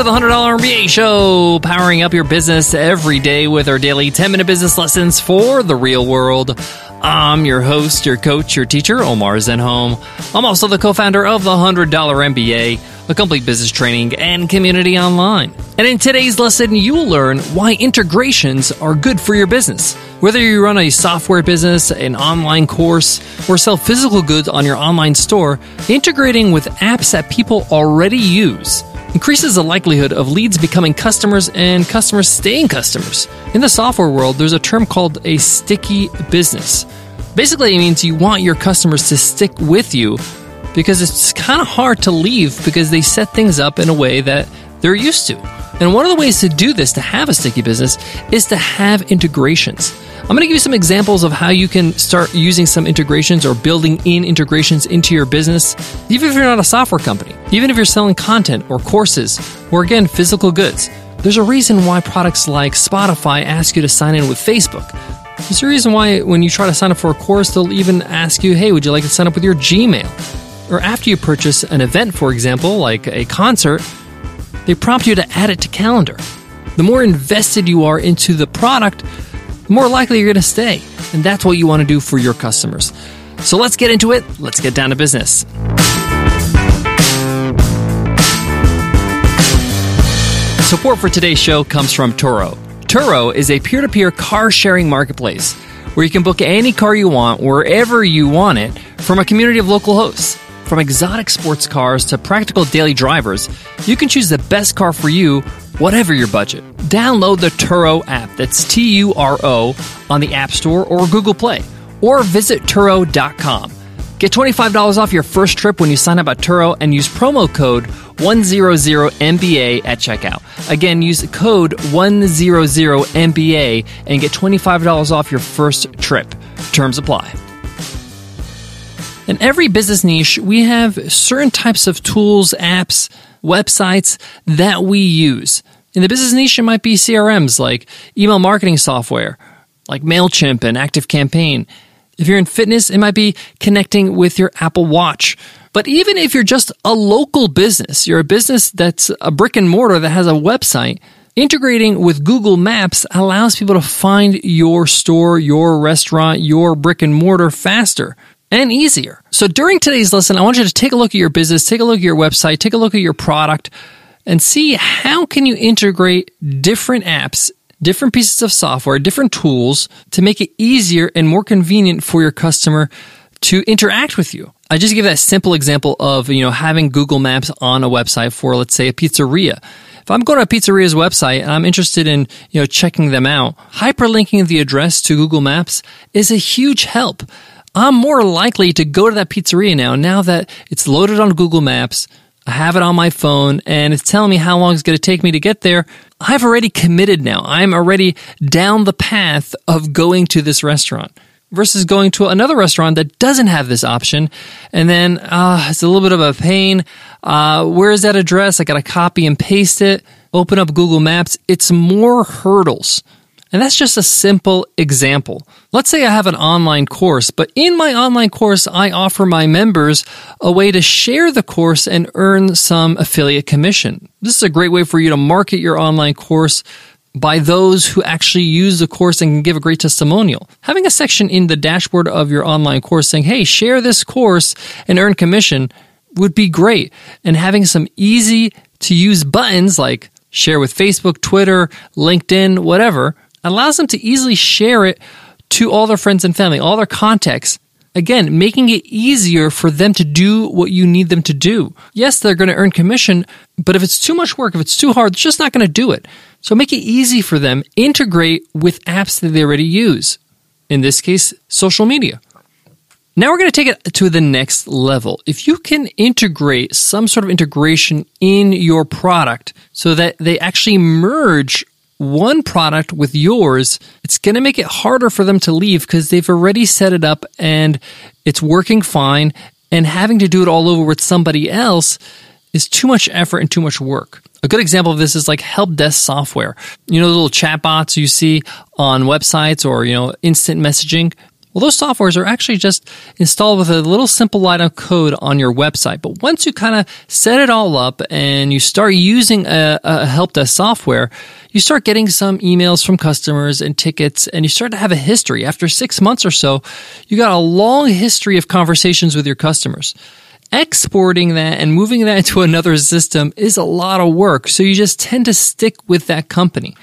to the $100 MBA show, powering up your business every day with our daily 10 minute business lessons for the real world. I'm your host, your coach, your teacher, Omar Zenhom. I'm also the co founder of the $100 MBA, a complete business training and community online. And in today's lesson, you'll learn why integrations are good for your business. Whether you run a software business, an online course, or sell physical goods on your online store, integrating with apps that people already use increases the likelihood of leads becoming customers and customers staying customers. In the software world, there's a term called a sticky business. Basically, it means you want your customers to stick with you because it's kind of hard to leave because they set things up in a way that they're used to. And one of the ways to do this, to have a sticky business, is to have integrations. I'm going to give you some examples of how you can start using some integrations or building in integrations into your business, even if you're not a software company, even if you're selling content or courses, or again, physical goods. There's a reason why products like Spotify ask you to sign in with Facebook. There's a reason why when you try to sign up for a course, they'll even ask you, hey, would you like to sign up with your Gmail? Or after you purchase an event, for example, like a concert, they prompt you to add it to calendar. The more invested you are into the product, the more likely you're going to stay. And that's what you want to do for your customers. So let's get into it. Let's get down to business. Support for today's show comes from Turo. Turo is a peer to peer car sharing marketplace where you can book any car you want wherever you want it from a community of local hosts. From exotic sports cars to practical daily drivers, you can choose the best car for you, whatever your budget. Download the Turo app, that's T U R O, on the App Store or Google Play, or visit Turo.com. Get $25 off your first trip when you sign up at Turo and use promo code 100MBA at checkout. Again, use code 100MBA and get $25 off your first trip. Terms apply. In every business niche, we have certain types of tools, apps, websites that we use. In the business niche, it might be CRMs like email marketing software, like MailChimp and ActiveCampaign. If you're in fitness, it might be connecting with your Apple Watch. But even if you're just a local business, you're a business that's a brick and mortar that has a website, integrating with Google Maps allows people to find your store, your restaurant, your brick and mortar faster and easier. So during today's lesson, I want you to take a look at your business, take a look at your website, take a look at your product and see how can you integrate different apps, different pieces of software, different tools to make it easier and more convenient for your customer to interact with you. I just give that simple example of, you know, having Google Maps on a website for let's say a pizzeria. If I'm going to a pizzeria's website and I'm interested in, you know, checking them out, hyperlinking the address to Google Maps is a huge help I'm more likely to go to that pizzeria now, now that it's loaded on Google Maps. I have it on my phone and it's telling me how long it's going to take me to get there. I've already committed now. I'm already down the path of going to this restaurant versus going to another restaurant that doesn't have this option. And then uh, it's a little bit of a pain. Uh, where is that address? I got to copy and paste it, open up Google Maps. It's more hurdles. And that's just a simple example. Let's say I have an online course, but in my online course, I offer my members a way to share the course and earn some affiliate commission. This is a great way for you to market your online course by those who actually use the course and can give a great testimonial. Having a section in the dashboard of your online course saying, hey, share this course and earn commission would be great. And having some easy to use buttons like share with Facebook, Twitter, LinkedIn, whatever allows them to easily share it to all their friends and family, all their contacts. Again, making it easier for them to do what you need them to do. Yes, they're going to earn commission, but if it's too much work, if it's too hard, they're just not going to do it. So make it easy for them. Integrate with apps that they already use. In this case, social media. Now we're going to take it to the next level. If you can integrate some sort of integration in your product so that they actually merge one product with yours, it's going to make it harder for them to leave because they've already set it up and it's working fine. And having to do it all over with somebody else is too much effort and too much work. A good example of this is like help desk software. You know, the little chatbots you see on websites or, you know, instant messaging. Well, those softwares are actually just installed with a little simple line of code on your website. But once you kind of set it all up and you start using a, a, help desk software, you start getting some emails from customers and tickets and you start to have a history. After six months or so, you got a long history of conversations with your customers. Exporting that and moving that into another system is a lot of work. So you just tend to stick with that company.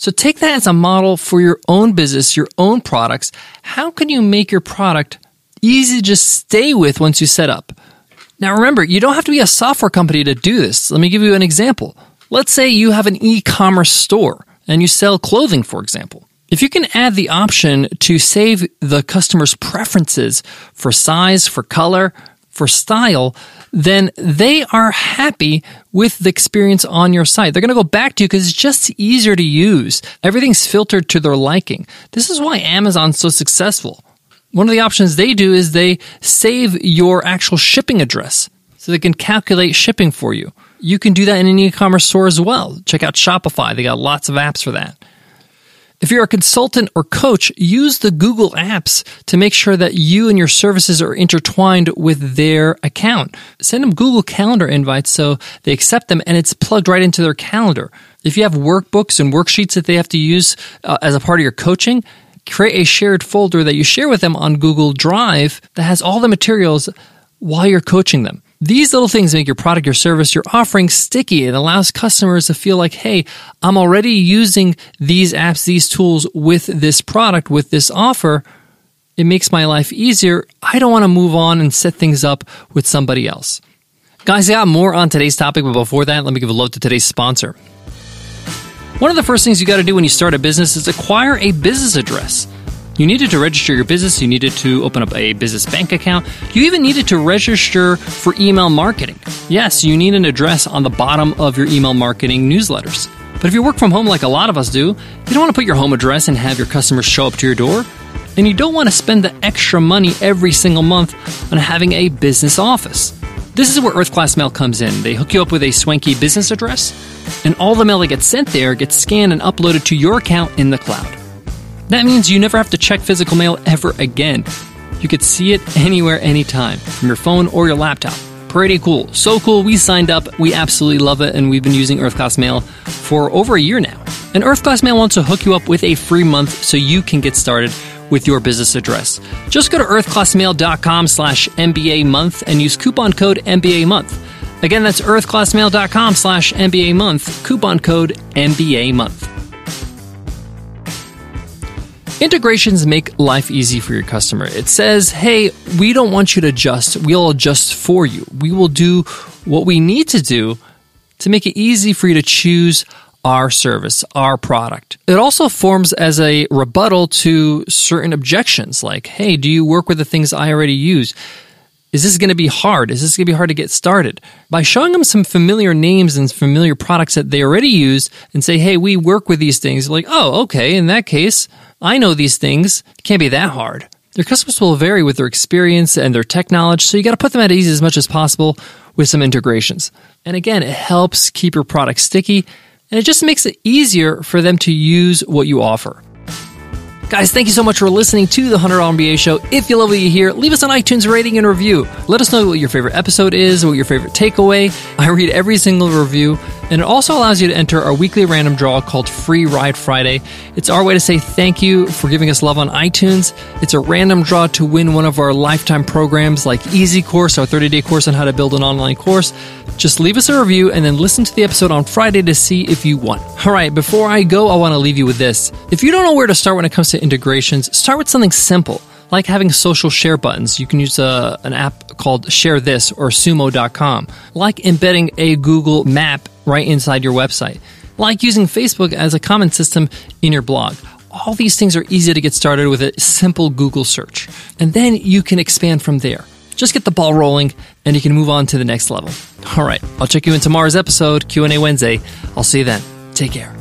So take that as a model for your own business, your own products. How can you make your product easy to just stay with once you set up? Now remember, you don't have to be a software company to do this. Let me give you an example. Let's say you have an e-commerce store and you sell clothing, for example. If you can add the option to save the customer's preferences for size, for color, for style, then they are happy with the experience on your site. They're going to go back to you because it's just easier to use. Everything's filtered to their liking. This is why Amazon's so successful. One of the options they do is they save your actual shipping address so they can calculate shipping for you. You can do that in an e-commerce store as well. Check out Shopify. They got lots of apps for that. If you're a consultant or coach, use the Google Apps to make sure that you and your services are intertwined with their account. Send them Google Calendar invites so they accept them and it's plugged right into their calendar. If you have workbooks and worksheets that they have to use uh, as a part of your coaching, create a shared folder that you share with them on Google Drive that has all the materials while you're coaching them. These little things make your product or service you're offering sticky. It allows customers to feel like, hey, I'm already using these apps, these tools with this product, with this offer. It makes my life easier. I don't want to move on and set things up with somebody else. Guys, I got more on today's topic, but before that, let me give a love to today's sponsor. One of the first things you got to do when you start a business is acquire a business address. You needed to register your business, you needed to open up a business bank account, you even needed to register for email marketing. Yes, you need an address on the bottom of your email marketing newsletters. But if you work from home like a lot of us do, you don't want to put your home address and have your customers show up to your door. And you don't want to spend the extra money every single month on having a business office. This is where Earth Class Mail comes in. They hook you up with a swanky business address, and all the mail that gets sent there gets scanned and uploaded to your account in the cloud. That means you never have to check physical mail ever again. You could see it anywhere, anytime, from your phone or your laptop. Pretty cool. So cool, we signed up. We absolutely love it, and we've been using Earth Class Mail for over a year now. And EarthClass Mail wants to hook you up with a free month so you can get started with your business address. Just go to earthclassmail.com slash MBA month and use coupon code MBA month. Again, that's earthclassmail.com slash MBA month, coupon code MBA month. Integrations make life easy for your customer. It says, hey, we don't want you to adjust. We'll adjust for you. We will do what we need to do to make it easy for you to choose our service, our product. It also forms as a rebuttal to certain objections like, hey, do you work with the things I already use? Is this going to be hard? Is this going to be hard to get started? By showing them some familiar names and familiar products that they already use and say, hey, we work with these things, like, oh, okay, in that case, I know these things. It can't be that hard. Their customers will vary with their experience and their tech knowledge, so you got to put them at ease as much as possible with some integrations. And again, it helps keep your product sticky and it just makes it easier for them to use what you offer. Guys, thank you so much for listening to the $100 MBA show. If you love what you hear, leave us an iTunes rating and review. Let us know what your favorite episode is, what your favorite takeaway. I read every single review, and it also allows you to enter our weekly random draw called Free Ride Friday. It's our way to say thank you for giving us love on iTunes. It's a random draw to win one of our lifetime programs like Easy Course, our 30 day course on how to build an online course. Just leave us a review and then listen to the episode on Friday to see if you won. All right, before I go, I want to leave you with this. If you don't know where to start when it comes to integrations, start with something simple like having social share buttons. You can use a, uh, an app called Share This or Sumo.com, like embedding a Google map right inside your website, like using Facebook as a comment system in your blog. All these things are easy to get started with a simple Google search. And then you can expand from there. Just get the ball rolling and you can move on to the next level. All right, I'll check you in tomorrow's episode, Q&A Wednesday. I'll see you then. Take care.